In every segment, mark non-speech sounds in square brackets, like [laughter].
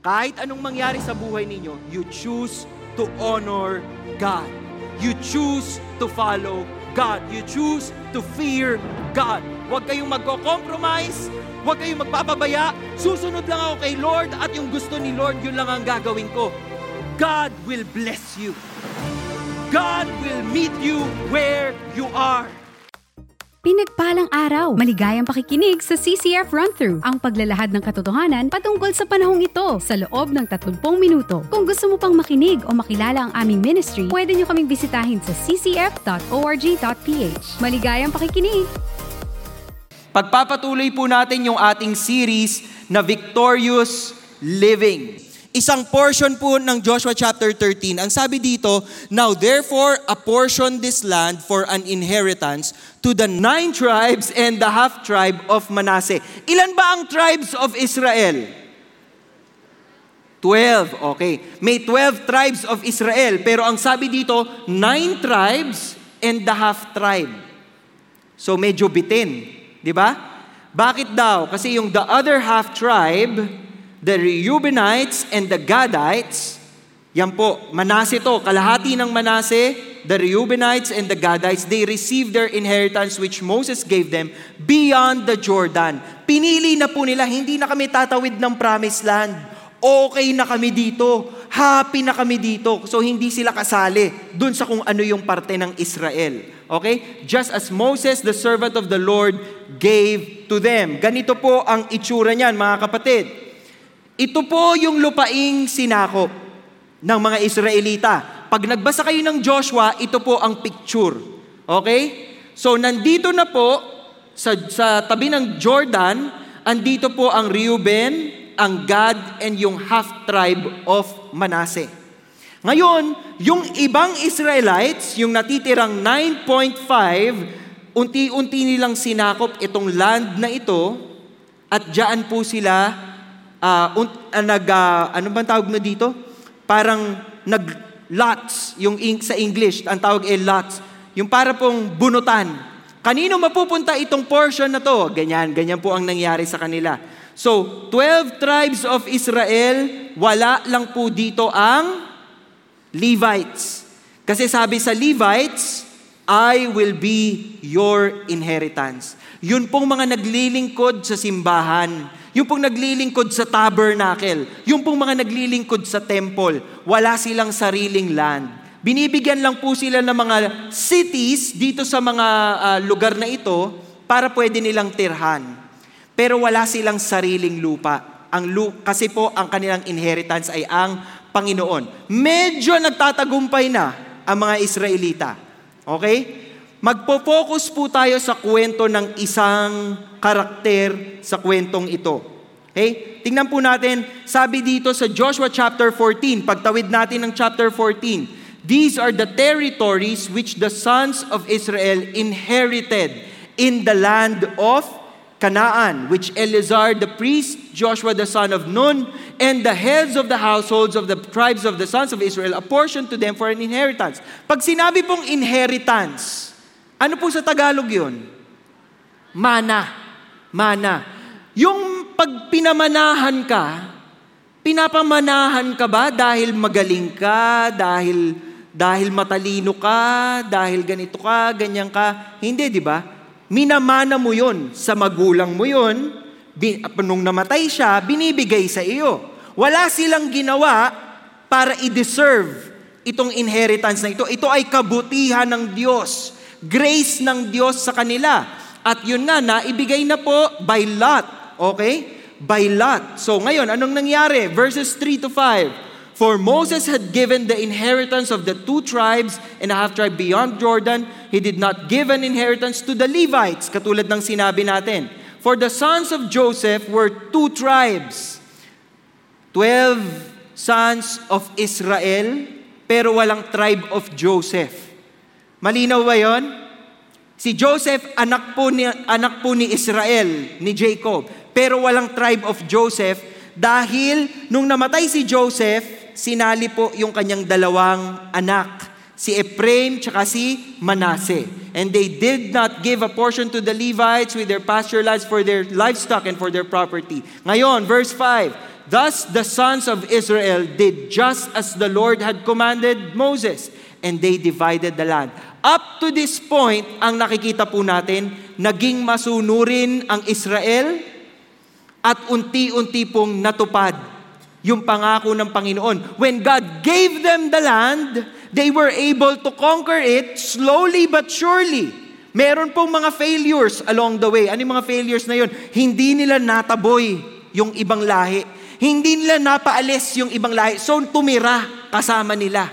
Kahit anong mangyari sa buhay ninyo, you choose to honor God. You choose to follow God. You choose to fear God. Huwag kayong magko-compromise. Huwag kayong magpapabaya. Susunod lang ako kay Lord at yung gusto ni Lord, yun lang ang gagawin ko. God will bless you. God will meet you where you are. Pinagpalang araw, maligayang pakikinig sa CCF Run-Through, ang paglalahad ng katotohanan patungkol sa panahong ito sa loob ng 30 minuto. Kung gusto mo pang makinig o makilala ang aming ministry, pwede nyo kaming bisitahin sa ccf.org.ph. Maligayang pakikinig! Pagpapatuloy po natin yung ating series na Victorious Living. Isang portion po ng Joshua chapter 13. Ang sabi dito, Now therefore apportion this land for an inheritance to the nine tribes and the half tribe of Manasseh. Ilan ba ang tribes of Israel? Twelve, okay. May twelve tribes of Israel, pero ang sabi dito, nine tribes and the half tribe. So medyo bitin, di ba? Bakit daw? Kasi yung the other half tribe, the Reubenites and the Gadites, yan po, Manase to, kalahati ng Manase, the Reubenites and the Gadites, they received their inheritance which Moses gave them beyond the Jordan. Pinili na po nila, hindi na kami tatawid ng promised land. Okay na kami dito. Happy na kami dito. So hindi sila kasali dun sa kung ano yung parte ng Israel. Okay? Just as Moses, the servant of the Lord, gave to them. Ganito po ang itsura niyan, mga kapatid. Ito po yung lupaing sinakop ng mga Israelita. Pag nagbasa kayo ng Joshua, ito po ang picture. Okay? So nandito na po sa, sa tabi ng Jordan, andito po ang Reuben, ang Gad, and yung half tribe of Manasseh. Ngayon, yung ibang Israelites, yung natitirang 9.5, unti-unti nilang sinakop itong land na ito at diyan po sila uh, un, uh, nag uh, ano bang tawag na dito? Parang nag lots yung ink sa English, ang tawag ay lots. Yung para pong bunutan. Kanino mapupunta itong portion na to? Ganyan, ganyan po ang nangyari sa kanila. So, 12 tribes of Israel, wala lang po dito ang Levites. Kasi sabi sa Levites, I will be your inheritance. Yun pong mga naglilingkod sa simbahan. Yung pong naglilingkod sa tabernacle. Yung pong mga naglilingkod sa temple. Wala silang sariling land. Binibigyan lang po sila ng mga cities dito sa mga uh, lugar na ito para pwede nilang tirhan. Pero wala silang sariling lupa. Ang lu- kasi po ang kanilang inheritance ay ang Panginoon. Medyo nagtatagumpay na ang mga Israelita. Okay? Magpo-focus po tayo sa kwento ng isang karakter sa kwentong ito. Okay? Tingnan po natin, sabi dito sa Joshua chapter 14, pagtawid natin ng chapter 14, These are the territories which the sons of Israel inherited in the land of Canaan, which Eleazar the priest, Joshua the son of Nun, and the heads of the households of the tribes of the sons of Israel apportioned to them for an inheritance. Pag sinabi pong inheritance, ano po sa Tagalog yun? Mana. Mana. Yung pag pinamanahan ka, pinapamanahan ka ba dahil magaling ka, dahil dahil matalino ka, dahil ganito ka, ganyan ka? Hindi, di ba? minamana mo yon sa magulang mo yon, nung namatay siya, binibigay sa iyo. Wala silang ginawa para i-deserve itong inheritance na ito. Ito ay kabutihan ng Diyos. Grace ng Diyos sa kanila. At yun nga, naibigay na po by lot. Okay? By lot. So ngayon, anong nangyari? Verses 3 to 5. For Moses had given the inheritance of the two tribes and a half tribe beyond Jordan. He did not give an inheritance to the Levites, katulad ng sinabi natin. For the sons of Joseph were two tribes. Twelve sons of Israel, pero walang tribe of Joseph. Malinaw ba yon? Si Joseph, anak po, ni, anak po ni Israel, ni Jacob. Pero walang tribe of Joseph dahil nung namatay si Joseph, sinali po yung kanyang dalawang anak, si Ephraim tsaka si Manasseh. And they did not give a portion to the Levites with their pasture lands for their livestock and for their property. Ngayon, verse 5, Thus the sons of Israel did just as the Lord had commanded Moses, and they divided the land. Up to this point, ang nakikita po natin, naging masunurin ang Israel at unti-unti pong natupad yung pangako ng Panginoon. When God gave them the land, they were able to conquer it slowly but surely. Meron pong mga failures along the way. Ano yung mga failures na yun? Hindi nila nataboy yung ibang lahi. Hindi nila napaalis yung ibang lahi. So tumira kasama nila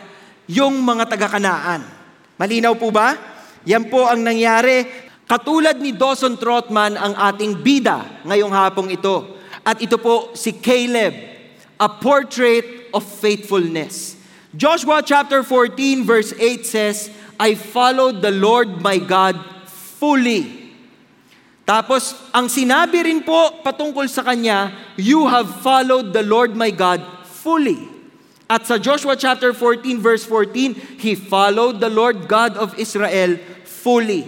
yung mga taga-kanaan. Malinaw po ba? Yan po ang nangyari. Katulad ni Dawson Trotman ang ating bida ngayong hapong ito. At ito po si Caleb, a portrait of faithfulness. Joshua chapter 14 verse 8 says, I followed the Lord my God fully. Tapos, ang sinabi rin po patungkol sa kanya, you have followed the Lord my God fully. At sa Joshua chapter 14 verse 14, he followed the Lord God of Israel fully.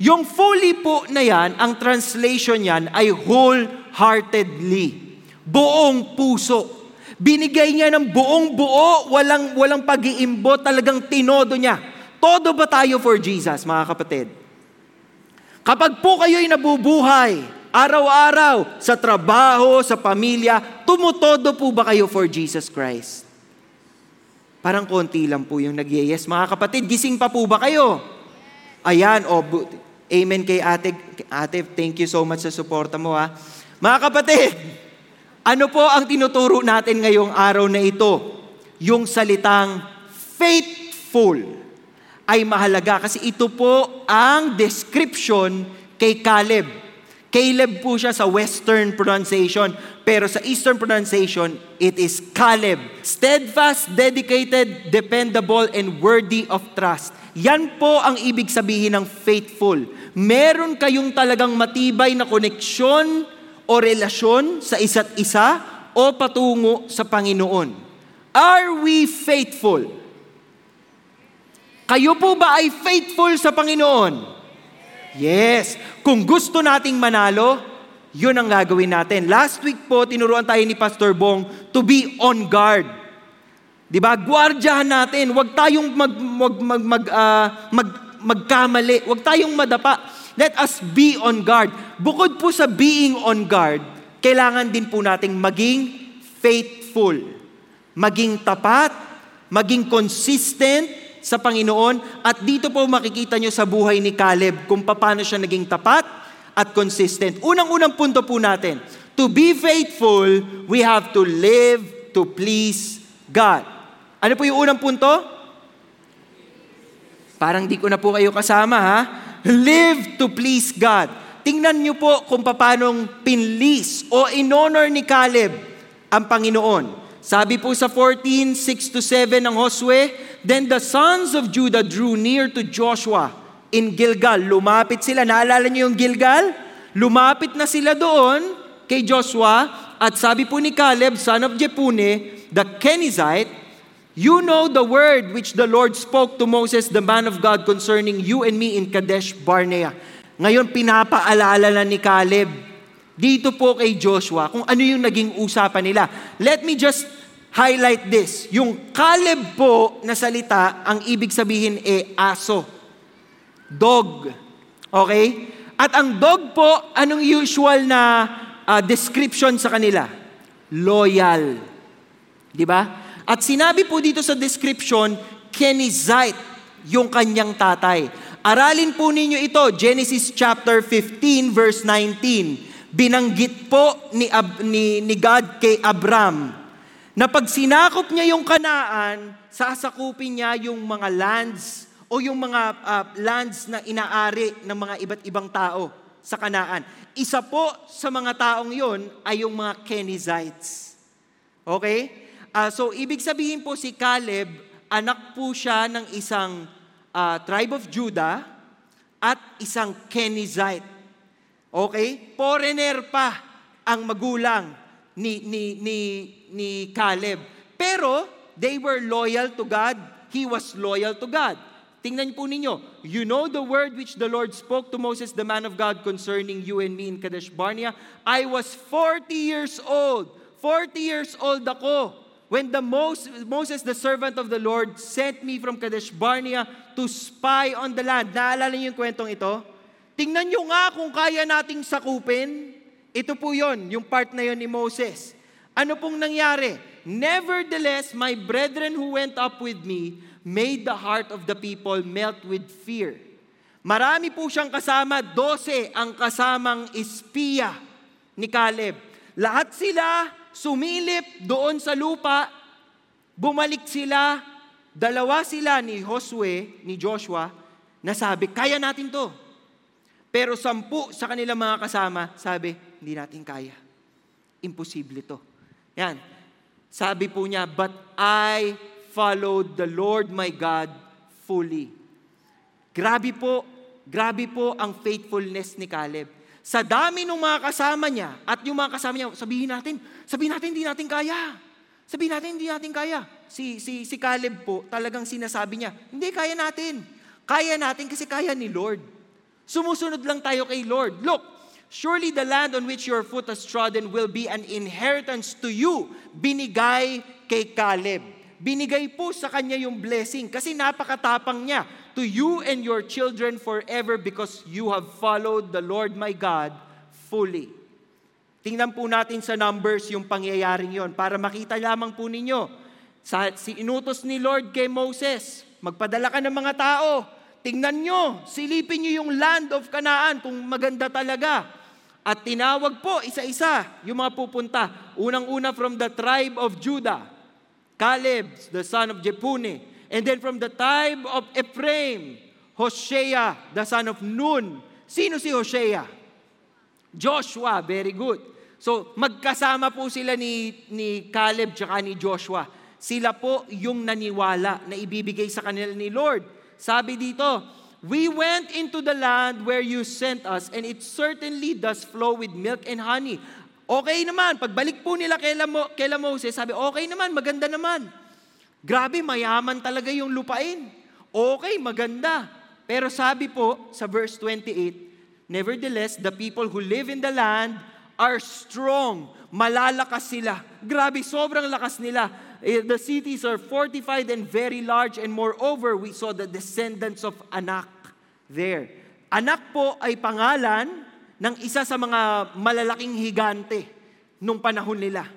Yung fully po na yan, ang translation yan ay wholeheartedly. Buong puso. Binigay niya ng buong buo, walang, walang pag-iimbo, talagang tinodo niya. Todo ba tayo for Jesus, mga kapatid? Kapag po kayo'y nabubuhay, araw-araw, sa trabaho, sa pamilya, tumutodo po ba kayo for Jesus Christ? Parang konti lang po yung nag-yes. Mga kapatid, gising pa po ba kayo? Ayan, o, oh, amen kay ate. Ate, thank you so much sa suporta mo ha. Mga kapatid, ano po ang tinuturo natin ngayong araw na ito? Yung salitang faithful ay mahalaga kasi ito po ang description kay Caleb. Caleb po siya sa western pronunciation. Pero sa Eastern pronunciation, it is Caleb. Steadfast, dedicated, dependable, and worthy of trust. Yan po ang ibig sabihin ng faithful. Meron kayong talagang matibay na koneksyon o relasyon sa isa't isa o patungo sa Panginoon. Are we faithful? Kayo po ba ay faithful sa Panginoon? Yes. Kung gusto nating manalo, yun ang gagawin natin. Last week po, tinuruan tayo ni Pastor Bong to be on guard. Di ba? Gwardyahan natin. Huwag tayong mag, mag, mag, mag, uh, mag, magkamali. Huwag tayong madapa. Let us be on guard. Bukod po sa being on guard, kailangan din po nating maging faithful. Maging tapat, maging consistent sa Panginoon. At dito po makikita nyo sa buhay ni Caleb kung paano siya naging tapat, at consistent. Unang-unang punto po natin, to be faithful, we have to live to please God. Ano po yung unang punto? Parang di ko na po kayo kasama ha. Live to please God. Tingnan niyo po kung paano pinlis o in-honor ni Caleb ang Panginoon. Sabi po sa 14, 6 to 7 ng Josue, Then the sons of Judah drew near to Joshua in Gilgal. Lumapit sila. Naalala niyo yung Gilgal? Lumapit na sila doon kay Joshua at sabi po ni Caleb, son of Jepune, the Kenizzite, You know the word which the Lord spoke to Moses, the man of God, concerning you and me in Kadesh Barnea. Ngayon, pinapaalala na ni Caleb dito po kay Joshua kung ano yung naging usapan nila. Let me just highlight this. Yung Caleb po na salita, ang ibig sabihin e aso. Dog. Okay? At ang dog po, anong usual na uh, description sa kanila? Loyal. Di ba? At sinabi po dito sa description, Kenizite, yung kanyang tatay. Aralin po ninyo ito, Genesis chapter 15 verse 19. Binanggit po ni, Ab, ni, ni God kay Abram na pag sinakop niya yung kanaan, sasakupin niya yung mga lands o yung mga uh, lands na inaari ng mga iba't ibang tao sa Kanaan. Isa po sa mga taong yon ay yung mga Kenizzites. Okay? Uh, so, ibig sabihin po si Caleb, anak po siya ng isang uh, tribe of Judah at isang Kenizzite. Okay? Foreigner pa ang magulang ni, ni, ni, ni Caleb. Pero, they were loyal to God. He was loyal to God. Tingnan po ninyo, you know the word which the Lord spoke to Moses, the man of God, concerning you and me in Kadesh Barnea. I was 40 years old. 40 years old ako when the Moses, Moses, the servant of the Lord, sent me from Kadesh Barnea to spy on the land. Naalala niyo yung kwentong ito? Tingnan niyo nga kung kaya nating sakupin. Ito po yon, yung part na yon ni Moses. Ano pong nangyari? Nevertheless, my brethren who went up with me made the heart of the people melt with fear. Marami po siyang kasama, 12 ang kasamang espiya ni Caleb. Lahat sila sumilip doon sa lupa, bumalik sila, dalawa sila ni Josue, ni Joshua, na sabi, kaya natin to. Pero sampu sa kanilang mga kasama, sabi, hindi natin kaya. Imposible to. Yan. Sabi po niya, but I followed the Lord my God fully. Grabe po, grabe po ang faithfulness ni Caleb. Sa dami ng mga kasama niya at yung mga kasama niya, sabihin natin, sabihin natin hindi natin kaya. Sabihin natin hindi natin kaya. Si, si, si Caleb po, talagang sinasabi niya, hindi kaya natin. Kaya natin kasi kaya ni Lord. Sumusunod lang tayo kay Lord. Look, surely the land on which your foot has trodden will be an inheritance to you. Binigay kay Caleb. Binigay po sa kanya yung blessing kasi napakatapang niya to you and your children forever because you have followed the Lord my God fully. Tingnan po natin sa numbers yung pangyayaring yon para makita lamang po ninyo. Sa, si inutos ni Lord kay Moses, magpadala ka ng mga tao. Tingnan nyo, silipin nyo yung land of Canaan kung maganda talaga. At tinawag po isa-isa yung mga pupunta. Unang-una from the tribe of Judah, Caleb, the son of Jepune. And then from the tribe of Ephraim, Hosea, the son of Nun. Sino si Hosea? Joshua, very good. So, magkasama po sila ni, ni Caleb tsaka ni Joshua. Sila po yung naniwala na ibibigay sa kanila ni Lord. Sabi dito, We went into the land where you sent us, and it certainly does flow with milk and honey. Okay naman, pagbalik po nila kay, Mo, kay Moses, sabi, okay naman, maganda naman. Grabe, mayaman talaga yung lupain. Okay, maganda. Pero sabi po sa verse 28, Nevertheless, the people who live in the land are strong. Malalakas sila. Grabe, sobrang lakas nila. Eh, The cities are fortified and very large and moreover, we saw the descendants of Anak there. Anak po ay pangalan ng isa sa mga malalaking higante nung panahon nila.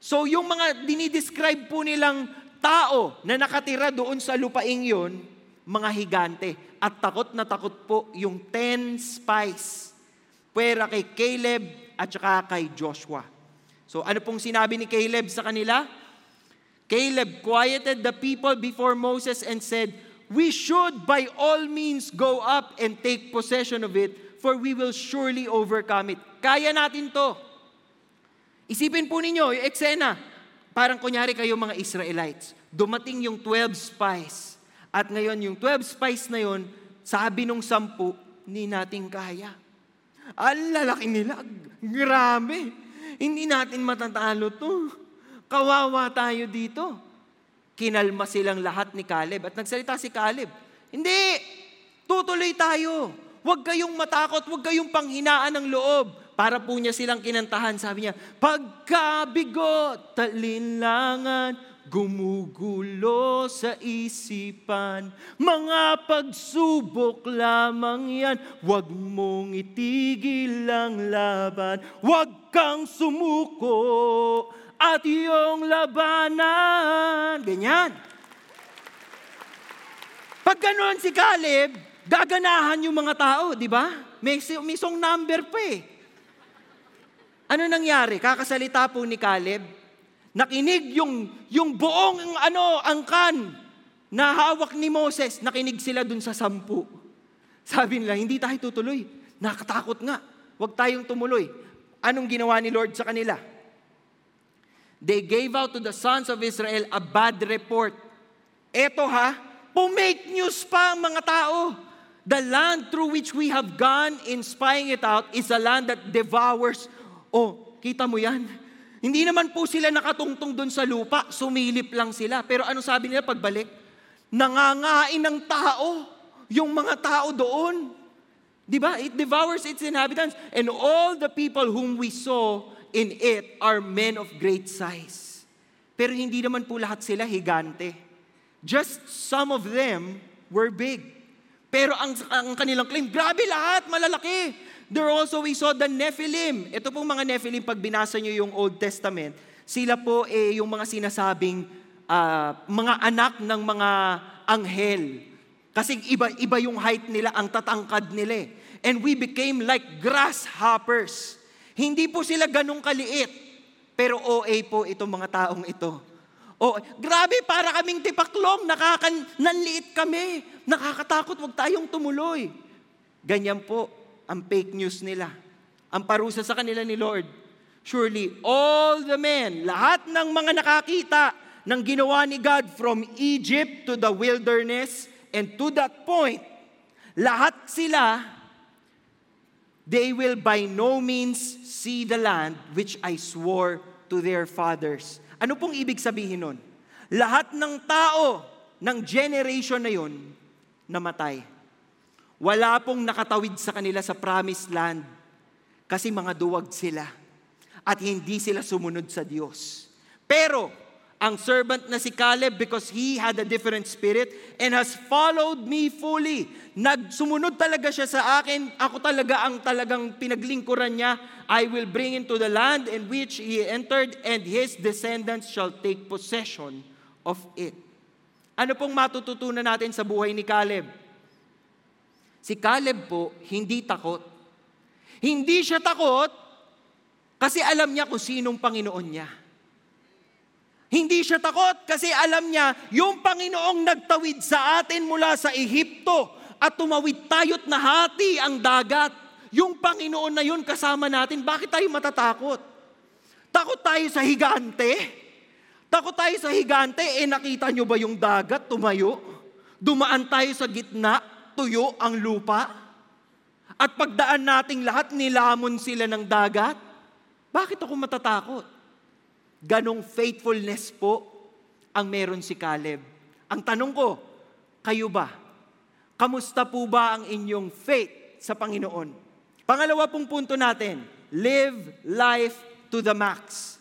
So yung mga dinidescribe po nilang tao na nakatira doon sa lupaing yon, mga higante. At takot na takot po yung ten spies. Pwera kay Caleb at saka kay Joshua. So ano pong sinabi ni Caleb sa kanila? Caleb quieted the people before Moses and said, We should by all means go up and take possession of it, for we will surely overcome it. Kaya natin to. Isipin po ninyo, yung eksena, parang kunyari kayo mga Israelites, dumating yung 12 spies. At ngayon, yung 12 spies na yon, sabi nung sampu, hindi natin kaya. Ang lalaki nila, grabe. Hindi natin matatalo to. Kawawa tayo dito. Kinalma silang lahat ni Caleb at nagsalita si Caleb. Hindi, tutuloy tayo. Huwag kayong matakot, huwag kayong panghinaan ng loob. Para po niya silang kinantahan, sabi niya, Pagkabigo, talinlangan, gumugulo sa isipan. Mga pagsubok lamang yan, huwag mong itigil ang laban. Huwag kang sumuko at iyong labanan. Ganyan. Pag ganun si Caleb, gaganahan yung mga tao, di ba? May, may song number pa eh. Ano nangyari? Kakasalita po ni Caleb, nakinig yung, yung buong ano, angkan na hawak ni Moses, nakinig sila dun sa sampu. Sabi nila, hindi tayo tutuloy. Nakatakot nga. Huwag tayong tumuloy. Anong ginawa ni Lord sa kanila? They gave out to the sons of Israel a bad report. Eto ha, pumake news pa ang mga tao. The land through which we have gone in spying it out is a land that devours Oh, kita mo yan? Hindi naman po sila nakatungtong doon sa lupa, sumilip lang sila. Pero ano sabi nila pagbalik? Nangangain ng tao, yung mga tao doon. Di ba? It devours its inhabitants. And all the people whom we saw in it are men of great size. Pero hindi naman po lahat sila higante. Just some of them were big. Pero ang, ang kanilang claim, grabe lahat, malalaki. There also we saw the Nephilim. Ito pong mga Nephilim, pag binasa nyo yung Old Testament, sila po eh, yung mga sinasabing uh, mga anak ng mga anghel. Kasi iba, iba yung height nila, ang tatangkad nila. Eh. And we became like grasshoppers. Hindi po sila ganong kaliit. Pero OA po itong mga taong ito. Oh, grabe, para kaming tipaklong, nakakan, nanliit kami. Nakakatakot, wag tayong tumuloy. Ganyan po ang fake news nila. Ang parusa sa kanila ni Lord. Surely, all the men, lahat ng mga nakakita ng ginawa ni God from Egypt to the wilderness and to that point, lahat sila they will by no means see the land which I swore to their fathers. Ano pong ibig sabihin nun? Lahat ng tao ng generation na yun, namatay. Wala pong nakatawid sa kanila sa promised land kasi mga duwag sila at hindi sila sumunod sa Diyos. Pero, ang servant na si Caleb because he had a different spirit and has followed me fully. Nagsumunod talaga siya sa akin. Ako talaga ang talagang pinaglingkuran niya. I will bring into the land in which he entered and his descendants shall take possession of it. Ano pong matututunan natin sa buhay ni Caleb? Si Caleb po, hindi takot. Hindi siya takot kasi alam niya kung sinong Panginoon niya. Hindi siya takot kasi alam niya, yung Panginoong nagtawid sa atin mula sa Ehipto at tumawid tayo't nahati ang dagat. Yung Panginoon na yun kasama natin, bakit tayo matatakot? Takot tayo sa higante? Takot tayo sa higante, eh nakita nyo ba yung dagat tumayo? Dumaan tayo sa gitna, tuyo ang lupa? At pagdaan nating lahat, nilamon sila ng dagat? Bakit ako matatakot? Ganong faithfulness po ang meron si Caleb. Ang tanong ko, kayo ba? Kamusta po ba ang inyong faith sa Panginoon? Pangalawa pong punto natin, live life to the max.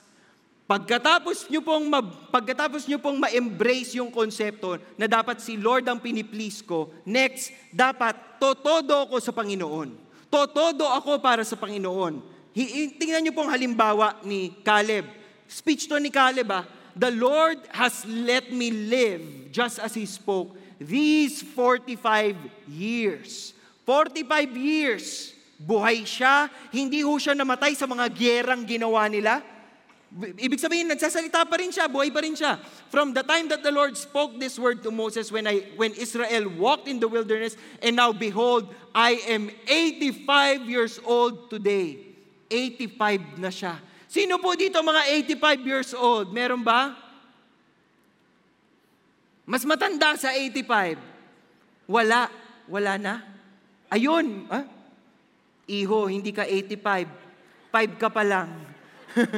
Pagkatapos nyo pong, ma- pagkatapos nyo pong ma-embrace yung konsepto na dapat si Lord ang piniplease ko, next, dapat totodo ako sa Panginoon. Totodo ako para sa Panginoon. Hi- tingnan nyo pong halimbawa ni Caleb Speech to ni Caleb ah, The Lord has let me live just as He spoke these 45 years. 45 years, buhay siya, hindi ho siya namatay sa mga gerang ginawa nila. Ibig sabihin, nagsasalita pa rin siya, buhay pa rin siya. From the time that the Lord spoke this word to Moses when, I, when Israel walked in the wilderness, and now behold, I am 85 years old today. 85 na siya. Sino po dito mga 85 years old? Meron ba? Mas matanda sa 85. Wala. Wala na. Ayun. Ah? Iho, hindi ka 85. 5 ka pa lang. [laughs]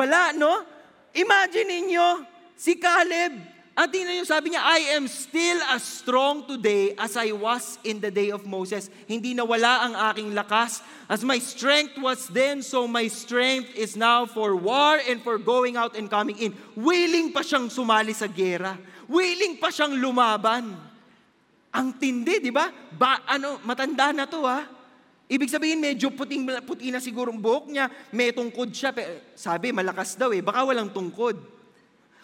Wala, no? Imagine ninyo, si Caleb, at tingnan nyo, sabi niya, I am still as strong today as I was in the day of Moses. Hindi nawala ang aking lakas. As my strength was then, so my strength is now for war and for going out and coming in. Willing pa siyang sumali sa gera. Willing pa siyang lumaban. Ang tindi, di ba? Ba, ano, matanda na to ha. Ibig sabihin, medyo puting, puti na siguro ang buhok niya. May tungkod siya. Sabi, malakas daw eh. Baka walang tungkod.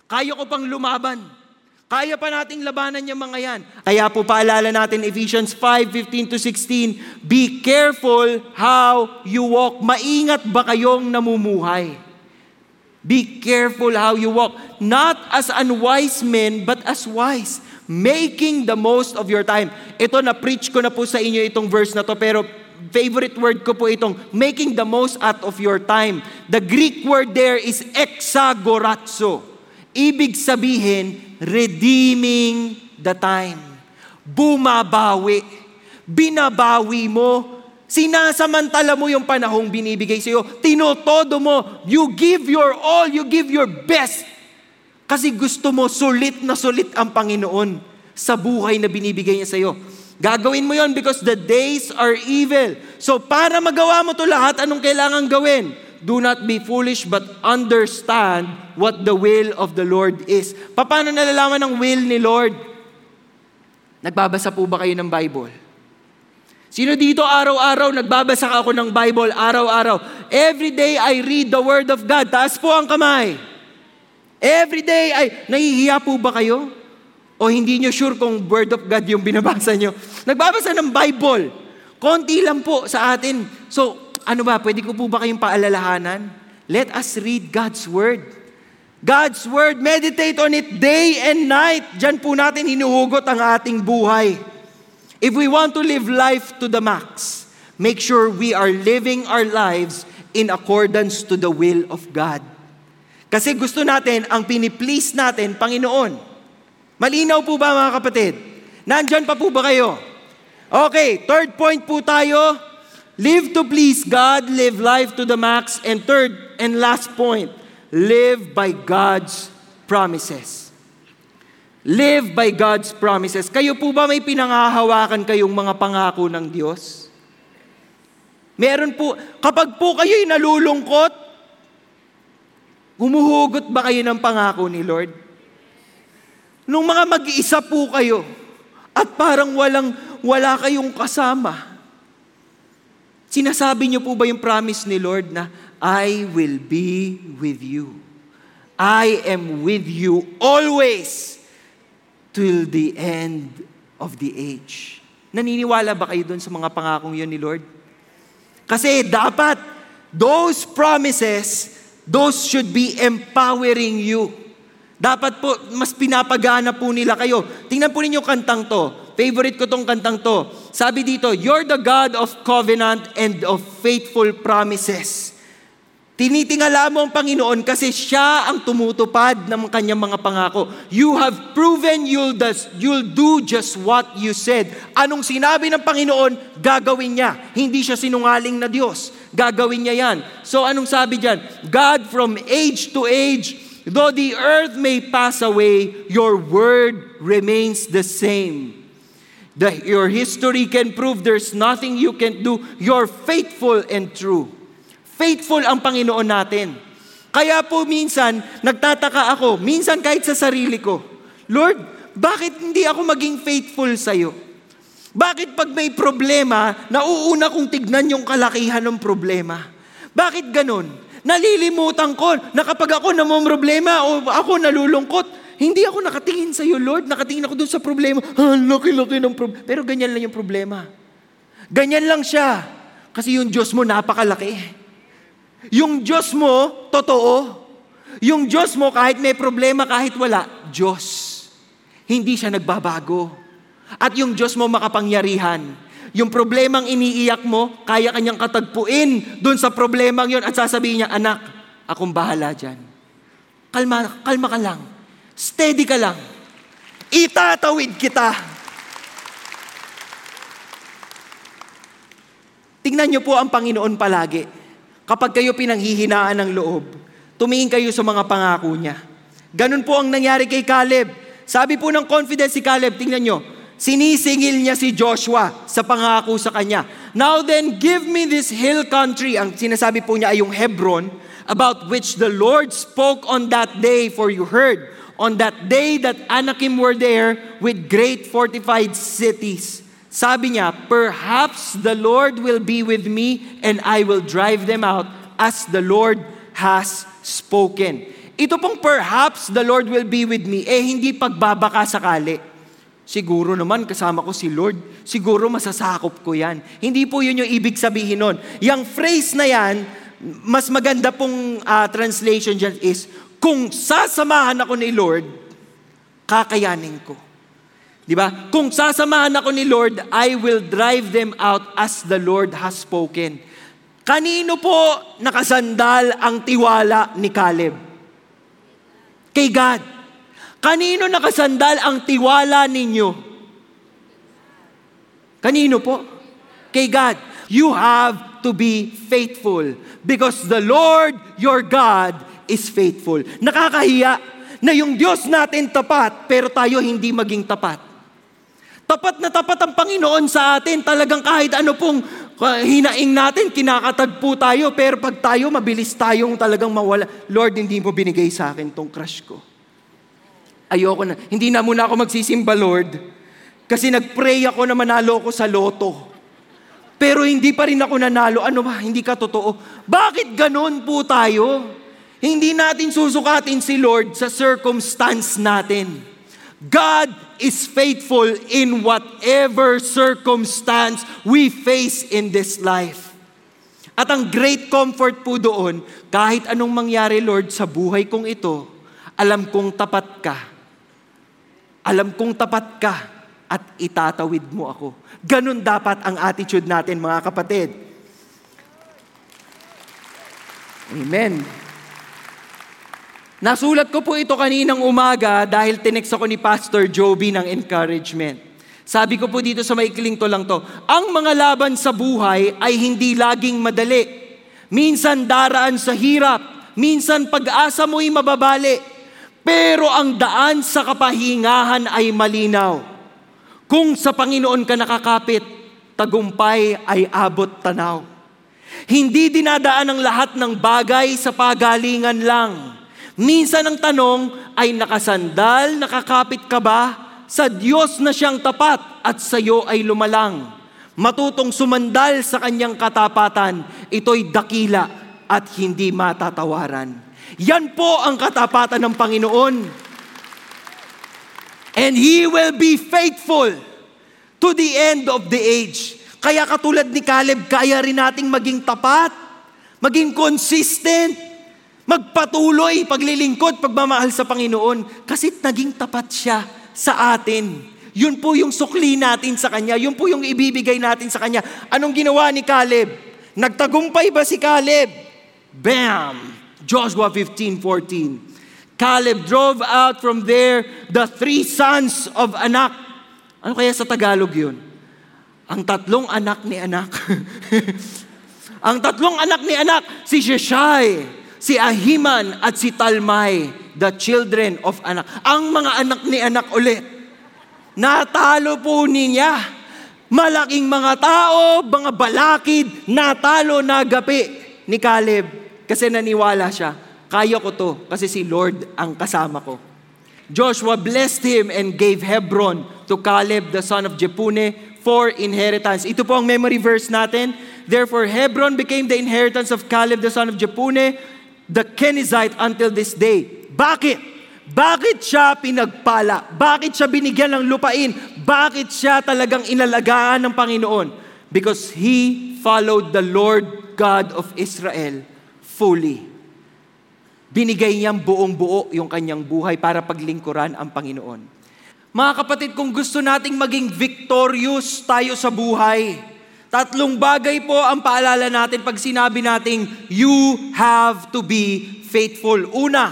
Kaya ko pang lumaban. Kaya pa nating labanan yung mga yan. Kaya po paalala natin Ephesians 5:15 to 16, be careful how you walk. Maingat ba kayong namumuhay? Be careful how you walk, not as unwise men, but as wise, making the most of your time. Ito na preach ko na po sa inyo itong verse na to, pero favorite word ko po itong making the most out of your time. The Greek word there is exagoratso. Ibig sabihin, redeeming the time. Bumabawi. Binabawi mo. Sinasamantala mo yung panahong binibigay sa'yo. Tinotodo mo. You give your all. You give your best. Kasi gusto mo sulit na sulit ang Panginoon sa buhay na binibigay niya sa'yo. Gagawin mo yon because the days are evil. So para magawa mo to lahat, anong kailangan gawin? Do not be foolish but understand what the will of the Lord is. Paano nalalaman ang will ni Lord? Nagbabasa po ba kayo ng Bible? Sino dito araw-araw nagbabasa ako ng Bible araw-araw? Every day I read the Word of God. Taas po ang kamay. Every day ay nahihiya po ba kayo? O hindi nyo sure kung Word of God yung binabasa nyo? Nagbabasa ng Bible. Konti lang po sa atin. So, ano ba, pwede ko po ba kayong paalalahanan? Let us read God's Word. God's Word, meditate on it day and night. Diyan po natin hinuhugot ang ating buhay. If we want to live life to the max, make sure we are living our lives in accordance to the will of God. Kasi gusto natin, ang piniplease natin, Panginoon. Malinaw po ba mga kapatid? Nandyan pa po ba kayo? Okay, third point po tayo, Live to please God, live life to the max. And third and last point, live by God's promises. Live by God's promises. Kayo po ba may pinangahawakan kayong mga pangako ng Diyos? Meron po, kapag po kayo'y nalulungkot, humuhugot ba kayo ng pangako ni Lord? Nung mga mag-iisa po kayo, at parang walang, wala kayong kasama, Sinasabi niyo po ba yung promise ni Lord na, I will be with you. I am with you always till the end of the age. Naniniwala ba kayo doon sa mga pangakong yun ni Lord? Kasi dapat, those promises, those should be empowering you. Dapat po, mas pinapagana po nila kayo. Tingnan po ninyo kantang to. Favorite ko tong kantang to. Sabi dito, You're the God of covenant and of faithful promises. Tinitingala mo ang Panginoon kasi siya ang tumutupad ng kanyang mga pangako. You have proven you'll, does, you'll do just what you said. Anong sinabi ng Panginoon, gagawin niya. Hindi siya sinungaling na Diyos. Gagawin niya yan. So anong sabi diyan? God from age to age, though the earth may pass away, your word remains the same. The, your history can prove there's nothing you can do. You're faithful and true. Faithful ang Panginoon natin. Kaya po minsan, nagtataka ako, minsan kahit sa sarili ko, Lord, bakit hindi ako maging faithful sa'yo? Bakit pag may problema, nauuna kong tignan yung kalakihan ng problema? Bakit ganun? Nalilimutan ko na kapag ako namang problema o ako nalulungkot, hindi ako nakatingin sa iyo, Lord. Nakatingin ako doon sa problema. Ah, laki-laki ng problema. Pero ganyan lang yung problema. Ganyan lang siya. Kasi yung Diyos mo napakalaki. Yung Diyos mo, totoo. Yung Diyos mo, kahit may problema, kahit wala, Diyos. Hindi siya nagbabago. At yung Diyos mo makapangyarihan. Yung problemang iniiyak mo, kaya kanyang katagpuin doon sa problemang yon at sasabihin niya, anak, akong bahala dyan. Kalma, kalma ka lang. Steady ka lang. Itatawid kita. Tingnan niyo po ang Panginoon palagi. Kapag kayo pinanghihinaan ng loob, tumingin kayo sa mga pangako niya. Ganun po ang nangyari kay Caleb. Sabi po ng confidence si Caleb, tingnan niyo, sinisingil niya si Joshua sa pangako sa kanya. Now then, give me this hill country. Ang sinasabi po niya ay yung Hebron, about which the Lord spoke on that day for you heard on that day that Anakim were there with great fortified cities. Sabi niya, perhaps the Lord will be with me and I will drive them out as the Lord has spoken. Ito pong perhaps the Lord will be with me, eh hindi pagbabaka sakali. Siguro naman kasama ko si Lord. Siguro masasakop ko yan. Hindi po yun yung ibig sabihin nun. Yung phrase na yan, mas maganda pong uh, translation dyan is, kung sasamahan ako ni Lord, kakayanin ko. Di ba? Kung sasamahan ako ni Lord, I will drive them out as the Lord has spoken. Kanino po nakasandal ang tiwala ni Caleb? Kay God. Kanino nakasandal ang tiwala ninyo? Kanino po? Kay God. You have to be faithful because the Lord your God is faithful. Nakakahiya na yung Diyos natin tapat, pero tayo hindi maging tapat. Tapat na tapat ang Panginoon sa atin. Talagang kahit ano pong hinaing natin, kinakatagpo tayo, pero pag tayo, mabilis tayong talagang mawala. Lord, hindi mo binigay sa akin tong crush ko. Ayoko na. Hindi na muna ako magsisimba, Lord. Kasi nagpray ako na manalo ako sa loto. Pero hindi pa rin ako nanalo. Ano ba? Hindi ka totoo. Bakit ganun po tayo? Hindi natin susukatin si Lord sa circumstance natin. God is faithful in whatever circumstance we face in this life. At ang great comfort po doon, kahit anong mangyari, Lord, sa buhay kong ito, alam kong tapat ka. Alam kong tapat ka at itatawid mo ako. Ganun dapat ang attitude natin, mga kapatid. Amen. Nasulat ko po ito kaninang umaga dahil tinext ako ni Pastor Joby ng encouragement. Sabi ko po dito sa maikling to lang to, ang mga laban sa buhay ay hindi laging madali. Minsan daraan sa hirap, minsan pag-asa mo'y mababali, pero ang daan sa kapahingahan ay malinaw. Kung sa Panginoon ka nakakapit, tagumpay ay abot tanaw. Hindi dinadaan ang lahat ng bagay sa pagalingan lang Minsan ang tanong ay nakasandal, nakakapit ka ba sa Diyos na siyang tapat at sa iyo ay lumalang? Matutong sumandal sa kanyang katapatan, ito'y dakila at hindi matatawaran. Yan po ang katapatan ng Panginoon. And He will be faithful to the end of the age. Kaya katulad ni Caleb, kaya rin nating maging tapat, maging consistent, Magpatuloy paglilingkod, pagmamahal sa Panginoon kasi naging tapat siya sa atin. Yun po yung sukli natin sa Kanya. Yun po yung ibibigay natin sa Kanya. Anong ginawa ni Caleb? Nagtagumpay ba si Caleb? Bam! Joshua 15:14. Caleb drove out from there the three sons of Anak. Ano kaya sa Tagalog yun? Ang tatlong anak ni anak. [laughs] Ang tatlong anak ni anak, si Sheshai, si Ahiman at si Talmay, the children of anak. Ang mga anak ni anak ulit. Natalo po niya. Malaking mga tao, mga balakid, natalo na gapi ni Caleb. Kasi naniwala siya, kaya ko to kasi si Lord ang kasama ko. Joshua blessed him and gave Hebron to Caleb the son of Jepune for inheritance. Ito po ang memory verse natin. Therefore, Hebron became the inheritance of Caleb the son of Jepune the Kenizzite until this day. Bakit? Bakit siya pinagpala? Bakit siya binigyan ng lupain? Bakit siya talagang inalagaan ng Panginoon? Because he followed the Lord God of Israel fully. Binigay niyang buong buo yung kanyang buhay para paglingkuran ang Panginoon. Mga kapatid, kung gusto nating maging victorious tayo sa buhay, Tatlong bagay po ang paalala natin pag sinabi nating you have to be faithful. Una,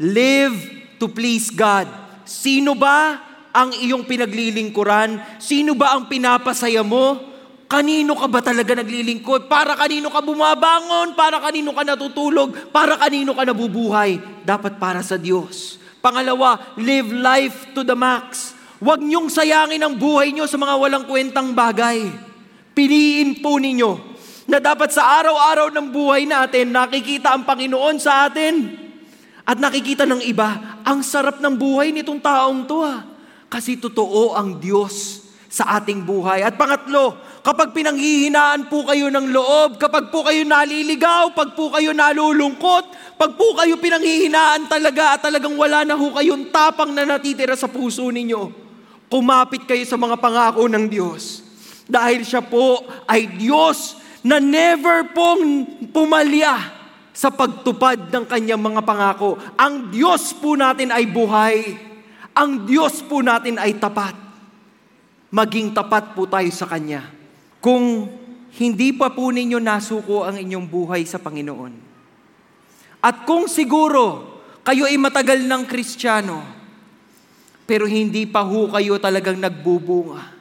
live to please God. Sino ba ang iyong pinaglilingkuran? Sino ba ang pinapasaya mo? Kanino ka ba talaga naglilingkod? Para kanino ka bumabangon? Para kanino ka natutulog? Para kanino ka nabubuhay? Dapat para sa Diyos. Pangalawa, live life to the max. Huwag niyong sayangin ang buhay niyo sa mga walang kwentang bagay. Piliin po ninyo na dapat sa araw-araw ng buhay natin nakikita ang Panginoon sa atin. At nakikita ng iba, ang sarap ng buhay nitong taong to ah. Kasi totoo ang Diyos sa ating buhay. At pangatlo, kapag pinanghihinaan po kayo ng loob, kapag po kayo naliligaw, pag po kayo nalulungkot, pag po kayo pinanghihinaan talaga at talagang wala na ho kayong tapang na natitira sa puso ninyo, kumapit kayo sa mga pangako ng Diyos dahil siya po ay Diyos na never pong pumalya sa pagtupad ng kanyang mga pangako. Ang Diyos po natin ay buhay. Ang Diyos po natin ay tapat. Maging tapat po tayo sa Kanya. Kung hindi pa po ninyo nasuko ang inyong buhay sa Panginoon. At kung siguro kayo ay matagal ng Kristiyano, pero hindi pa ho kayo talagang nagbubunga,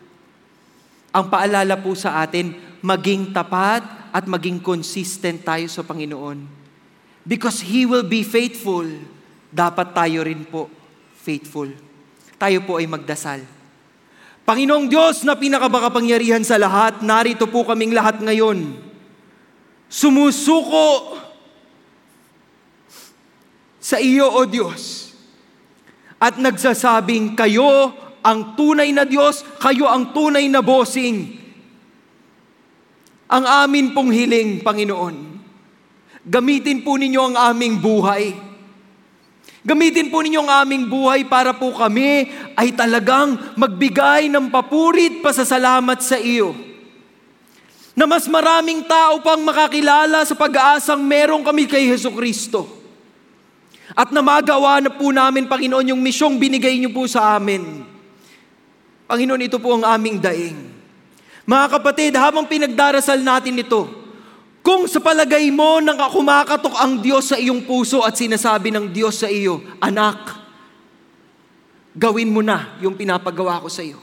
ang paalala po sa atin, maging tapat at maging consistent tayo sa Panginoon. Because He will be faithful, dapat tayo rin po faithful. Tayo po ay magdasal. Panginoong Diyos na pinakabakapangyarihan sa lahat, narito po kaming lahat ngayon. Sumusuko sa iyo, O Diyos. At nagsasabing, kayo ang tunay na Diyos, kayo ang tunay na bossing. Ang amin pong hiling, Panginoon, gamitin po ninyo ang aming buhay. Gamitin po ninyo ang aming buhay para po kami ay talagang magbigay ng papurit pasasalamat sa iyo. Na mas maraming tao pang makakilala sa pag-aasang meron kami kay Heso Kristo. At na magawa na po namin, Panginoon, yung misyong binigay niyo po sa amin. Panginoon, ito po ang aming daing. Mga kapatid, habang pinagdarasal natin ito, kung sa palagay mo nang kumakatok ang Diyos sa iyong puso at sinasabi ng Diyos sa iyo, Anak, gawin mo na yung pinapagawa ko sa iyo.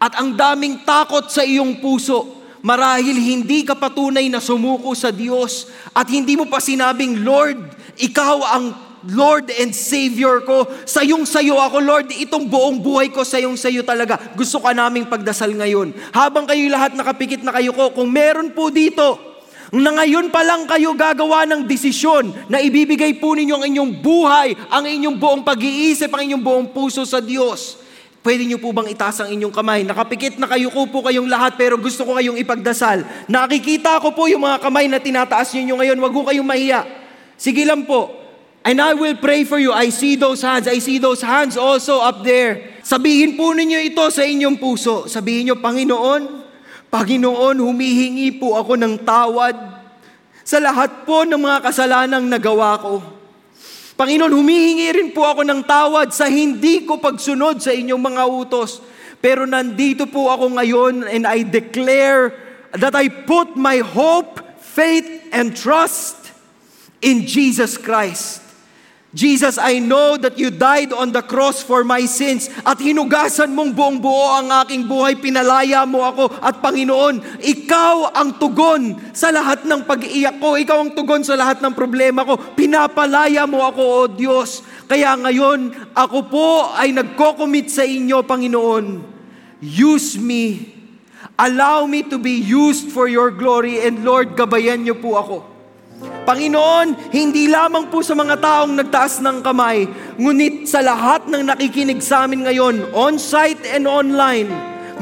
At ang daming takot sa iyong puso, marahil hindi ka patunay na sumuko sa Diyos at hindi mo pa sinabing, Lord, ikaw ang Lord and Savior ko. Sayong sayo ako, Lord. Itong buong buhay ko, sayong sayo talaga. Gusto ka naming pagdasal ngayon. Habang kayo lahat nakapikit na kayo ko, kung meron po dito, na ngayon pa lang kayo gagawa ng desisyon na ibibigay po ninyo ang inyong buhay, ang inyong buong pag-iisip, ang inyong buong puso sa Diyos. Pwede niyo po bang itaas ang inyong kamay? Nakapikit na kayo ko po kayong lahat pero gusto ko kayong ipagdasal. Nakikita ko po yung mga kamay na tinataas niyo ngayon. Huwag ko kayong mahiya. Sige lang po. And I will pray for you. I see those hands. I see those hands also up there. Sabihin po ninyo ito sa inyong puso. Sabihin niyo, Panginoon, Panginoon, humihingi po ako ng tawad sa lahat po ng mga kasalanang nagawa ko. Panginoon, humihingi rin po ako ng tawad sa hindi ko pagsunod sa inyong mga utos. Pero nandito po ako ngayon and I declare that I put my hope, faith, and trust in Jesus Christ. Jesus, I know that you died on the cross for my sins at hinugasan mong buong buo ang aking buhay, pinalaya mo ako at Panginoon, ikaw ang tugon sa lahat ng pag-iiyak ko, ikaw ang tugon sa lahat ng problema ko, pinapalaya mo ako, O Diyos. Kaya ngayon, ako po ay nagko-commit sa inyo, Panginoon. Use me. Allow me to be used for your glory and Lord, gabayan niyo po ako. Panginoon, hindi lamang po sa mga taong nagtaas ng kamay, ngunit sa lahat ng nakikinig sa amin ngayon, on-site and online,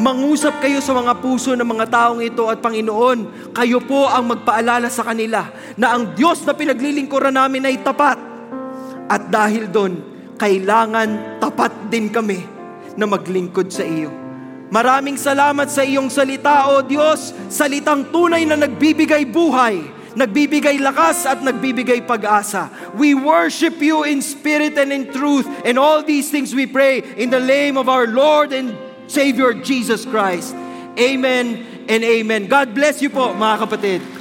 mangusap kayo sa mga puso ng mga taong ito at Panginoon, kayo po ang magpaalala sa kanila na ang Diyos na pinaglilingkuran namin ay tapat. At dahil doon, kailangan tapat din kami na maglingkod sa iyo. Maraming salamat sa iyong salita, O Diyos, salitang tunay na nagbibigay buhay nagbibigay lakas at nagbibigay pag-asa. We worship you in spirit and in truth. And all these things we pray in the name of our Lord and Savior Jesus Christ. Amen and amen. God bless you po mga kapatid.